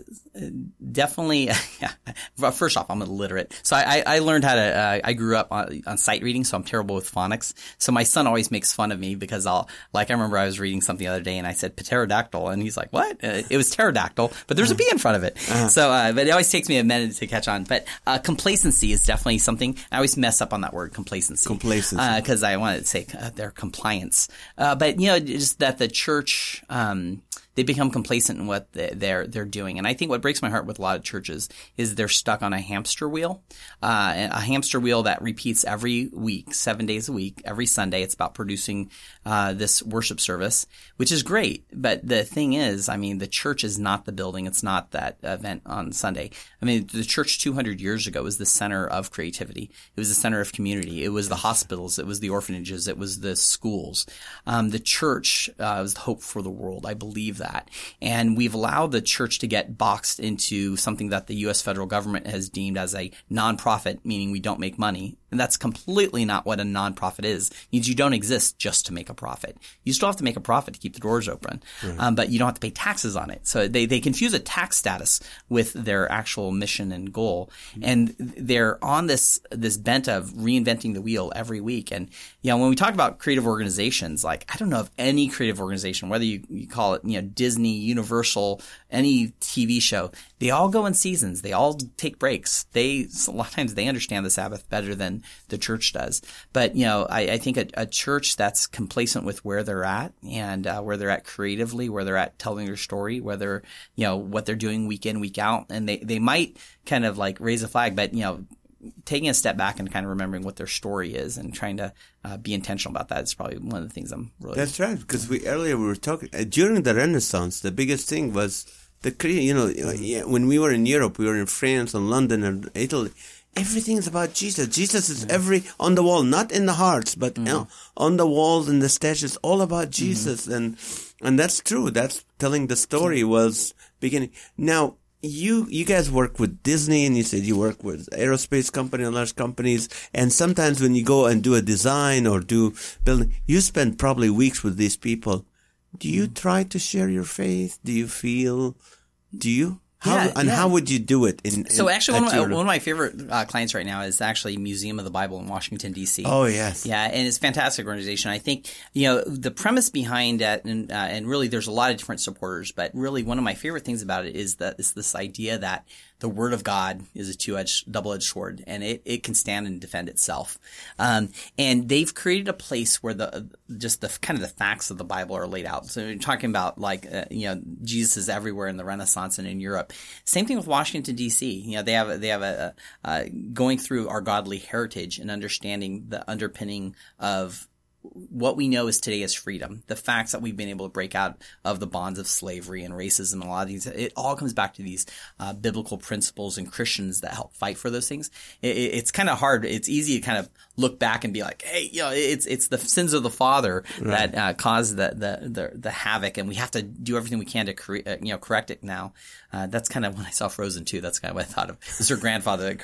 definitely, yeah. First off, I'm illiterate, so I, I learned how to. Uh, I grew up on, on, sight reading, so I'm terrible with phonics. So my son always makes fun of me because I'll like. I remember I was reading something the other day and I said pterodactyl, and he's like, "What?" Uh, it was pterodactyl, but there's a B in front of it. Uh-huh. So, uh, but it always takes me a minute to catch on. But uh, complacency is definitely something. I always mess up on that word, complacency. Complacency, because uh, I wanted to say their compliance. but you know, just that the church. Um, they become complacent in what they're they're doing. And I think what breaks my heart with a lot of churches is they're stuck on a hamster wheel, uh, a hamster wheel that repeats every week, seven days a week, every Sunday. It's about producing uh, this worship service, which is great. But the thing is, I mean, the church is not the building. It's not that event on Sunday. I mean, the church 200 years ago was the center of creativity. It was the center of community. It was the hospitals. It was the orphanages. It was the schools. Um, the church uh, was the hope for the world. I believe that. And we've allowed the church to get boxed into something that the U.S. federal government has deemed as a nonprofit, meaning we don't make money. And that's completely not what a nonprofit is. It means you don't exist just to make a profit. You still have to make a profit to keep the doors open, um, but you don't have to pay taxes on it. So they, they confuse a tax status with their actual mission and goal. Mm-hmm. And they're on this, this bent of reinventing the wheel every week. And, you know, when we talk about creative organizations, like, I don't know of any creative organization, whether you, you call it, you know, Disney, Universal, any TV show, they all go in seasons. They all take breaks. They, a lot of times they understand the Sabbath better than the church does. But, you know, I, I think a, a, church that's complacent with where they're at and uh, where they're at creatively, where they're at telling their story, whether, you know, what they're doing week in, week out. And they, they might kind of like raise a flag, but, you know, taking a step back and kind of remembering what their story is and trying to uh, be intentional about that is probably one of the things I'm really. That's right, because we earlier we were talking uh, during the Renaissance. The biggest thing was the you know when we were in Europe, we were in France and London and Italy everything is about Jesus. Jesus is every on the wall, not in the hearts, but mm. you know, on the walls and the statues. All about mm-hmm. Jesus, mm. and and that's true. That's telling the story was beginning. Now you you guys work with Disney, and you said you work with aerospace company and large companies. And sometimes when you go and do a design or do building, you spend probably weeks with these people. Do you mm. try to share your faith? Do you feel? Do you? How, yeah, and yeah. how would you do it? In, in so actually, one of, my, one of my favorite uh, clients right now is actually Museum of the Bible in Washington D.C. Oh yes, yeah, and it's a fantastic organization. I think you know the premise behind it, and, uh, and really there's a lot of different supporters, but really one of my favorite things about it is that is this idea that the word of God is a two-edged, double-edged sword, and it, it can stand and defend itself. Um, and they've created a place where the just the kind of the facts of the Bible are laid out. So you're talking about like uh, you know Jesus is everywhere in the Renaissance and in Europe. Same thing with Washington D.C. You know they have they have a, a going through our godly heritage and understanding the underpinning of what we know is today is freedom. The facts that we've been able to break out of the bonds of slavery and racism and a lot of these, it all comes back to these uh, biblical principles and Christians that help fight for those things. It, it's kind of hard. It's easy to kind of look back and be like, hey, you know, it's it's the sins of the father right. that uh, caused the, the, the the havoc, and we have to do everything we can to cre- uh, you know correct it now. Uh, that's kind of when I saw Frozen too. That's kind of what I thought of. It was her grandfather,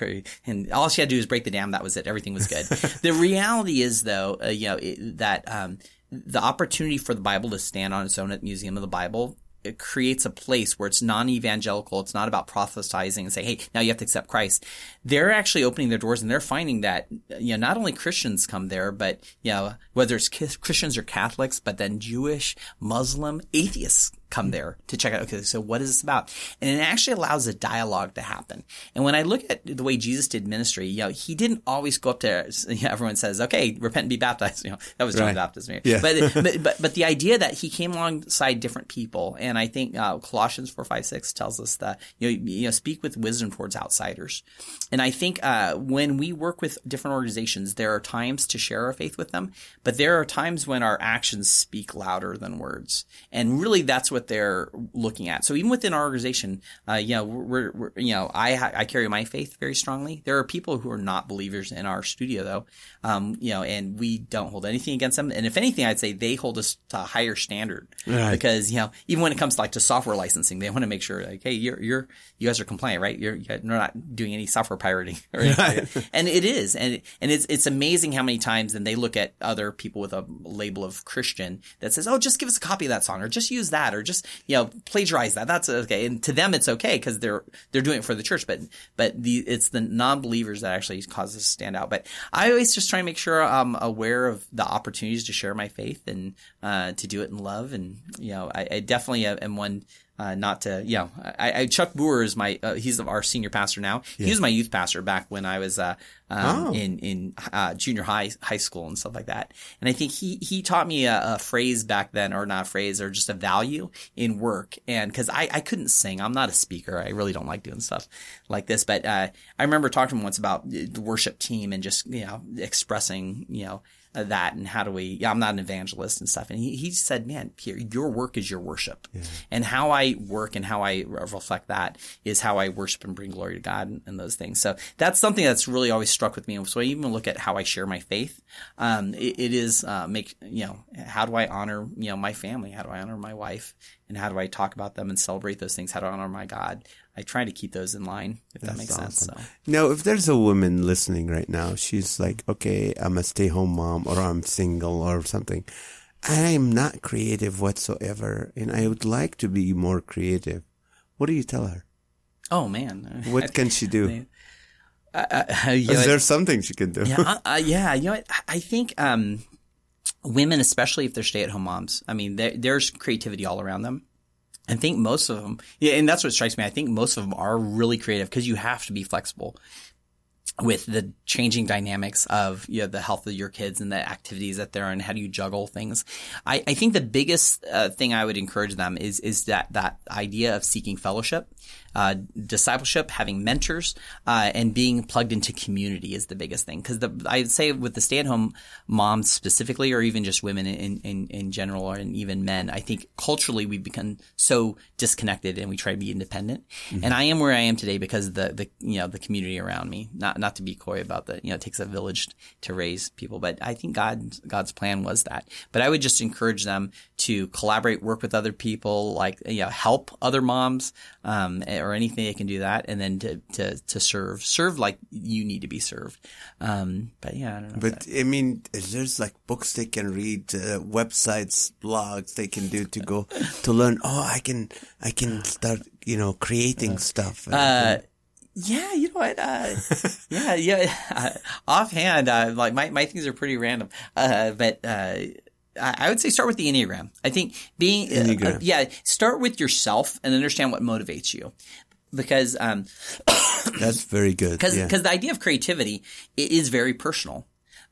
and all she had to do was break the dam. That was it. Everything was good. the reality is, though, uh, you know, it, that um, the opportunity for the Bible to stand on its own at Museum of the Bible it creates a place where it's non-evangelical. It's not about prophesizing and say, "Hey, now you have to accept Christ." They're actually opening their doors and they're finding that you know not only Christians come there, but you know whether it's Christians or Catholics, but then Jewish, Muslim, atheists come there to check out, okay, so what is this about? And it actually allows a dialogue to happen. And when I look at the way Jesus did ministry, you know, he didn't always go up there. you know, everyone says, okay, repent and be baptized. You know, that was John right. Baptist. Yeah. But, but, but, but, the idea that he came alongside different people. And I think, uh, Colossians 4, 5, 6 tells us that, you know, you know, speak with wisdom towards outsiders. And I think, uh, when we work with different organizations, there are times to share our faith with them, but there are times when our actions speak louder than words. And really that's what what they're looking at. So even within our organization, uh, you know, we're, we're you know, I I carry my faith very strongly. There are people who are not believers in our studio though, um, you know, and we don't hold anything against them. And if anything, I'd say they hold us to a higher standard right. because you know, even when it comes to like to software licensing, they want to make sure like, hey, you're you're you guys are compliant, right? You're you're not doing any software pirating, right? and it is, and and it's it's amazing how many times then they look at other people with a label of Christian that says, oh, just give us a copy of that song or just use that or just you know plagiarize that. That's okay, and to them it's okay because they're they're doing it for the church. But but the it's the non-believers that actually cause us to stand out. But I always just try to make sure I'm aware of the opportunities to share my faith and uh, to do it in love. And you know, I, I definitely am one uh, not to, you know, I, I Chuck Boer is my, uh, he's our senior pastor now. He was my youth pastor back when I was, uh, um, Oh. in, in, uh, junior high, high school and stuff like that. And I think he, he taught me a, a phrase back then, or not a phrase, or just a value in work. And cause I, I couldn't sing. I'm not a speaker. I really don't like doing stuff like this. But, uh, I remember talking to him once about the worship team and just, you know, expressing, you know, that and how do we yeah i'm not an evangelist and stuff. And he, he said man Pierre, your work is your worship. And how i work and how i reflect that is how i worship and bring glory to god and, and those things. So that's something that's really always struck with me. So i even look at how i share my faith. Um, it, it is uh, make you know how do i honor you know my family? How do i honor my wife and how do i talk about them and celebrate those things how do i honor my god i try to keep those in line if that makes sense so Now, if there's a woman listening right now, she's like, okay, I'm a stay home mom or I'm single or something. I am not creative whatsoever and I would like to be more creative. What do you tell her? oh man What can she do? uh, you know, Is there something she can do? yeah, uh, yeah. You know, what? I- I think um, women, especially if they're stay-at-home moms, I mean, there's creativity all around them. I think most of them, yeah, and that's what strikes me. I think most of them are really creative because you have to be flexible with the changing dynamics of you know, the health of your kids and the activities that they're in. How do you juggle things? I, I think the biggest uh, thing I would encourage them is is that that idea of seeking fellowship, uh, discipleship, having mentors, uh, and being plugged into community is the biggest thing. Because I'd say with the stay at home moms specifically, or even just women in, in in general, and even men, I think culturally we've become so disconnected and we try to be independent. And I am where I am today because the the you know the community around me. Not not to be coy about that. You know, it takes a village to raise people, but I think God God's plan was that. But I would just encourage them to collaborate, work with other people, like you know, help other moms, um, or anything they can do that, and then to to to serve, serve like you need to be served. Um, but yeah, I don't know. But I mean, there's like books they can read, uh, websites, blogs they can do to go to learn. Oh, I can, I can start, you know, creating stuff. Uh, yeah, you know what? Uh, yeah, yeah. Uh, offhand, uh, like my, my things are pretty random. Uh, but, uh, I I would say start with the Enneagram. I think being, Enneagram. uh, yeah, start with yourself and understand what motivates you. Because, um, That's very good. because yeah. the idea of creativity is very personal.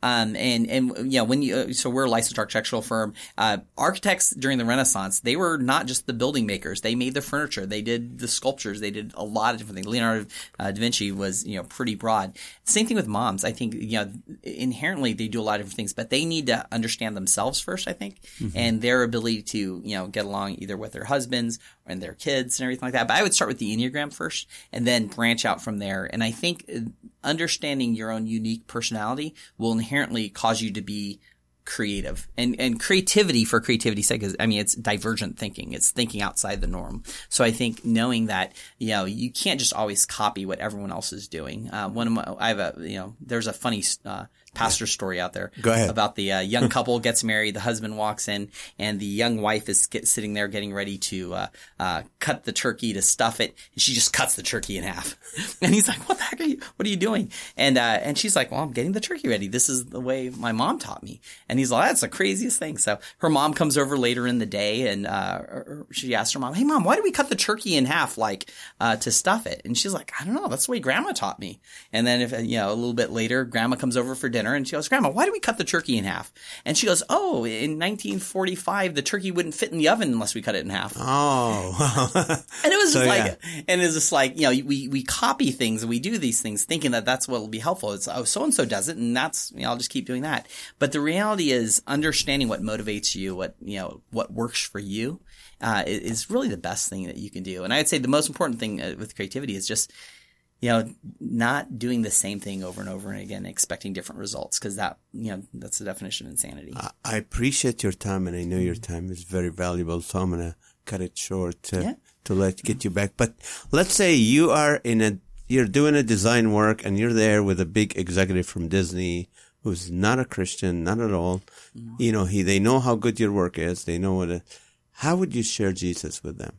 Um, and, and, you know, when you, uh, so we're a licensed architectural firm, uh, architects during the Renaissance, they were not just the building makers. They made the furniture. They did the sculptures. They did a lot of different things. Leonardo uh, da Vinci was, you know, pretty broad. Same thing with moms. I think, you know, inherently they do a lot of different things, but they need to understand themselves first, I think, and their ability to, you know, get along either with their husbands and their kids and everything like that. But I would start with the Enneagram first and then branch out from there. And I think uh, understanding your own unique personality will inherently cause you to be creative and and creativity for creativity's sake is I mean it's divergent thinking it's thinking outside the norm so I think knowing that you know you can't just always copy what everyone else is doing uh, one of my I have a you know there's a funny uh, pastor story out there Go ahead. about the uh, young couple gets married the husband walks in and the young wife is get, sitting there getting ready to uh, uh, cut the turkey to stuff it and she just cuts the turkey in half. And he's like what the heck are you what are you doing? And uh, and she's like well I'm getting the turkey ready. This is the way my mom taught me. And he's like that's the craziest thing. So her mom comes over later in the day and uh, she asks her mom hey mom why do we cut the turkey in half like uh, to stuff it? And she's like I don't know. That's the way grandma taught me. And then if you know a little bit later grandma comes over for dinner and she goes grandma why do we cut the turkey in half and she goes oh in 1945 the turkey wouldn't fit in the oven unless we cut it in half oh, and it was So, just like, yeah. and it's just like, you know, we, we copy things and we do these things thinking that that's what will be helpful. It's, oh, so and so does it. And that's, you know, I'll just keep doing that. But the reality is understanding what motivates you, what, you know, what works for you, uh, is really the best thing that you can do. And I'd say the most important thing uh, with creativity is just, you know, not doing the same thing over and over and again, expecting different results. Cause that, you know, that's the definition of insanity. I- I appreciate your time, and I know your time is very valuable. So I'm gonna cut it short to Yeah. to let get you back. But let's say you are in a you're doing a design work, and you're there with a big executive from Disney who's not a Christian, not at all. You know, he they know how good your work is. They know what. It, how would you share Jesus with them?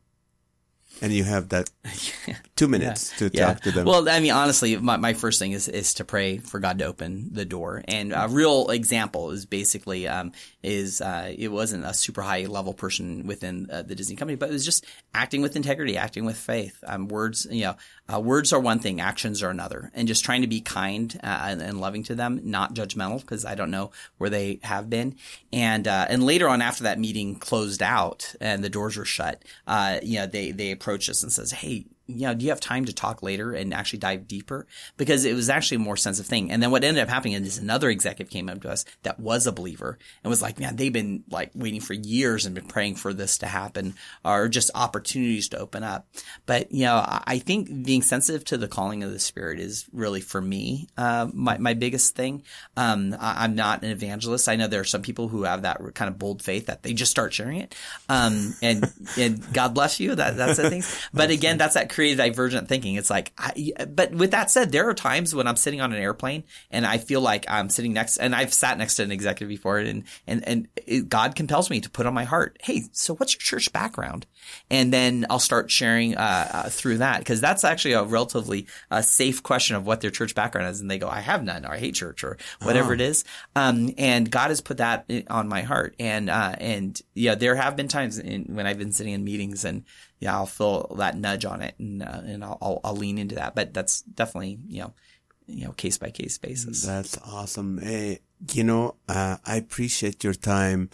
And you have that two minutes to Yeah. talk to them. Well, I mean, honestly, my, my first thing is is to pray for God to open the door. And a real example is basically um, is uh, it wasn't a super high level person within uh, the Disney company, but it was just acting with integrity, acting with faith. Um, words, you know, uh, words are one thing, actions are another, and just trying to be kind uh, and, and loving to them, not judgmental, because I don't know where they have been. And uh, and later on, after that meeting closed out and the doors were shut, uh, you know, they they approached us and says, "Hey." You know, do you have time to talk later and actually dive deeper? Because it was actually a more sensitive thing. And then what ended up happening is another executive came up to us that was a believer and was like, man, they've been like waiting for years and been praying for this to happen or just opportunities to open up. But, you know, I think being sensitive to the calling of the spirit is really for me, uh, my, my biggest thing. Um, I, I'm not an evangelist. I know there are some people who have that kind of bold faith that they just start sharing it. Um, and, and God bless you. That, that's the thing. But again, that's that creative divergent thinking. It's like, I, but with that said, there are times when I'm sitting on an airplane and I feel like I'm sitting next, and I've sat next to an executive before, and and and it, God compels me to put on my heart, hey, so what's your church background? And then I'll start sharing uh, uh, through that because that's actually a relatively uh, safe question of what their church background is, and they go, I have none, or I hate church, or whatever it is. Um, and God has put that on my heart, and uh, and yeah, there have been times in, when I've been sitting in meetings and yeah, I'll feel that nudge on it and, uh, and I'll, I'll, I'll lean into that. But that's definitely, you know, you know, case by case basis. That's awesome. Hey, you know, uh, I appreciate your time.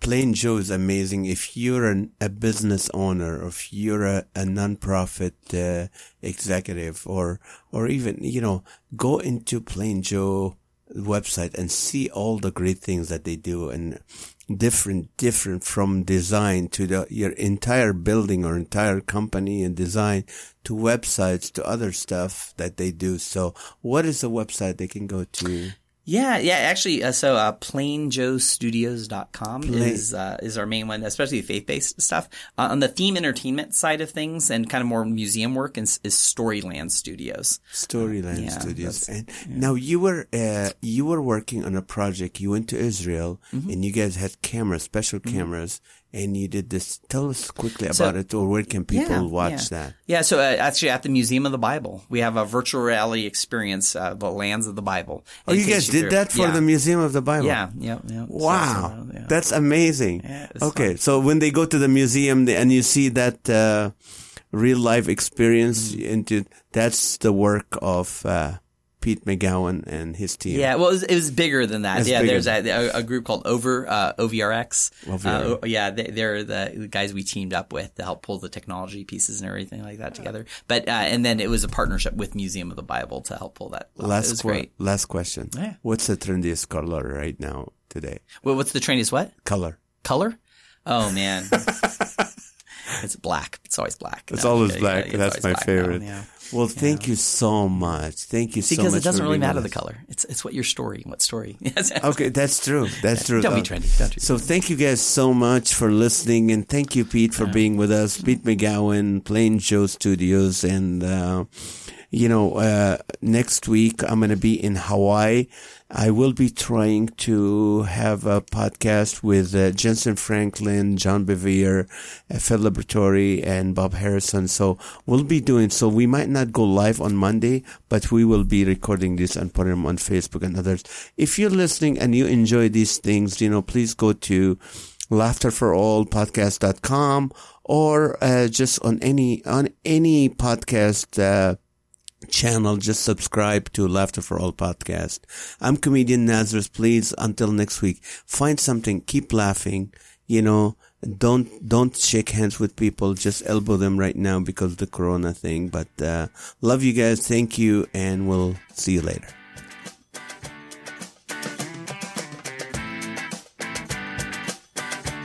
Plain Joe is amazing. If you're an, a business owner, if you're a, a nonprofit uh, executive, or or even you know, go into Plain Joe website and see all the great things that they do and different different from design to the your entire building or entire company and design to websites to other stuff that they do. So what is the website they can go to Yeah, yeah, actually, uh, so, uh, plainjoestudios.com Plain- is, uh, is our main one, especially faith-based stuff. Uh, on the theme entertainment side of things and kind of more museum work is, is Storyland Studios. Storyland Yeah, Studios. And now you were uh, you were working on a project. You went to Israel, Mm-hmm. and you guys had cameras, special cameras, and you did this. Tell us quickly about it, or where can people Yeah, watch yeah. that? Yeah, so uh, actually at the Museum of the Bible, we have a virtual reality experience, uh, the lands of the Bible. Oh, you guys did that for yeah. the Museum of the Bible. Yeah, yeah, yeah. Wow, so, yeah. that's amazing. Okay, fun. so when they go to the museum and you see that uh, real life experience, Mm-hmm. into that's the work of uh, Pete McGowen and his team. Yeah, well, it was, it was bigger than that. It's yeah, there's a, a, a group called Over uh, OVRX. OVR. Uh, yeah, they, they're the guys we teamed up with to help pull the technology pieces and everything like that together. But uh, and then it was a partnership with Museum of the Bible to help pull that. off. Last great. last question. Yeah. What's the trendiest color right now today? Well, what's the trend? Is what Color. color? Oh man, it's black. It's always black. It's No, always yeah, black. yeah, it's That's always my black now, favorite. yeah. Well, thank you so much. Thank you so much. because it doesn't really matter the color. It's it's what your story. What story? Okay, that's true. That's true. Don't be trendy. Don't be So thank you guys so much for listening, and thank you, Pete, for being with us. Pete McGowen, Plain Joe Studios, and uh, you know, uh, next week I'm going to be in Hawaii. I will be trying to have a podcast with uh, Jentezen Franklin, John Bevere, uh, Phil Laboratory, and Bob Harrison. So we'll be doing. So we might not go live on Monday, but we will be recording this and putting them on Facebook and others. If you're listening and you enjoy these things, you know, please go to laughterforallpodcast.com or uh, just on any on any podcast uh, channel just subscribe to laughter for all podcast. I'm comedian nazareth. Please until next week find something keep laughing you know don't don't shake hands with people just elbow them right now because the corona thing but uh, love you guys. Thank you and we'll see you later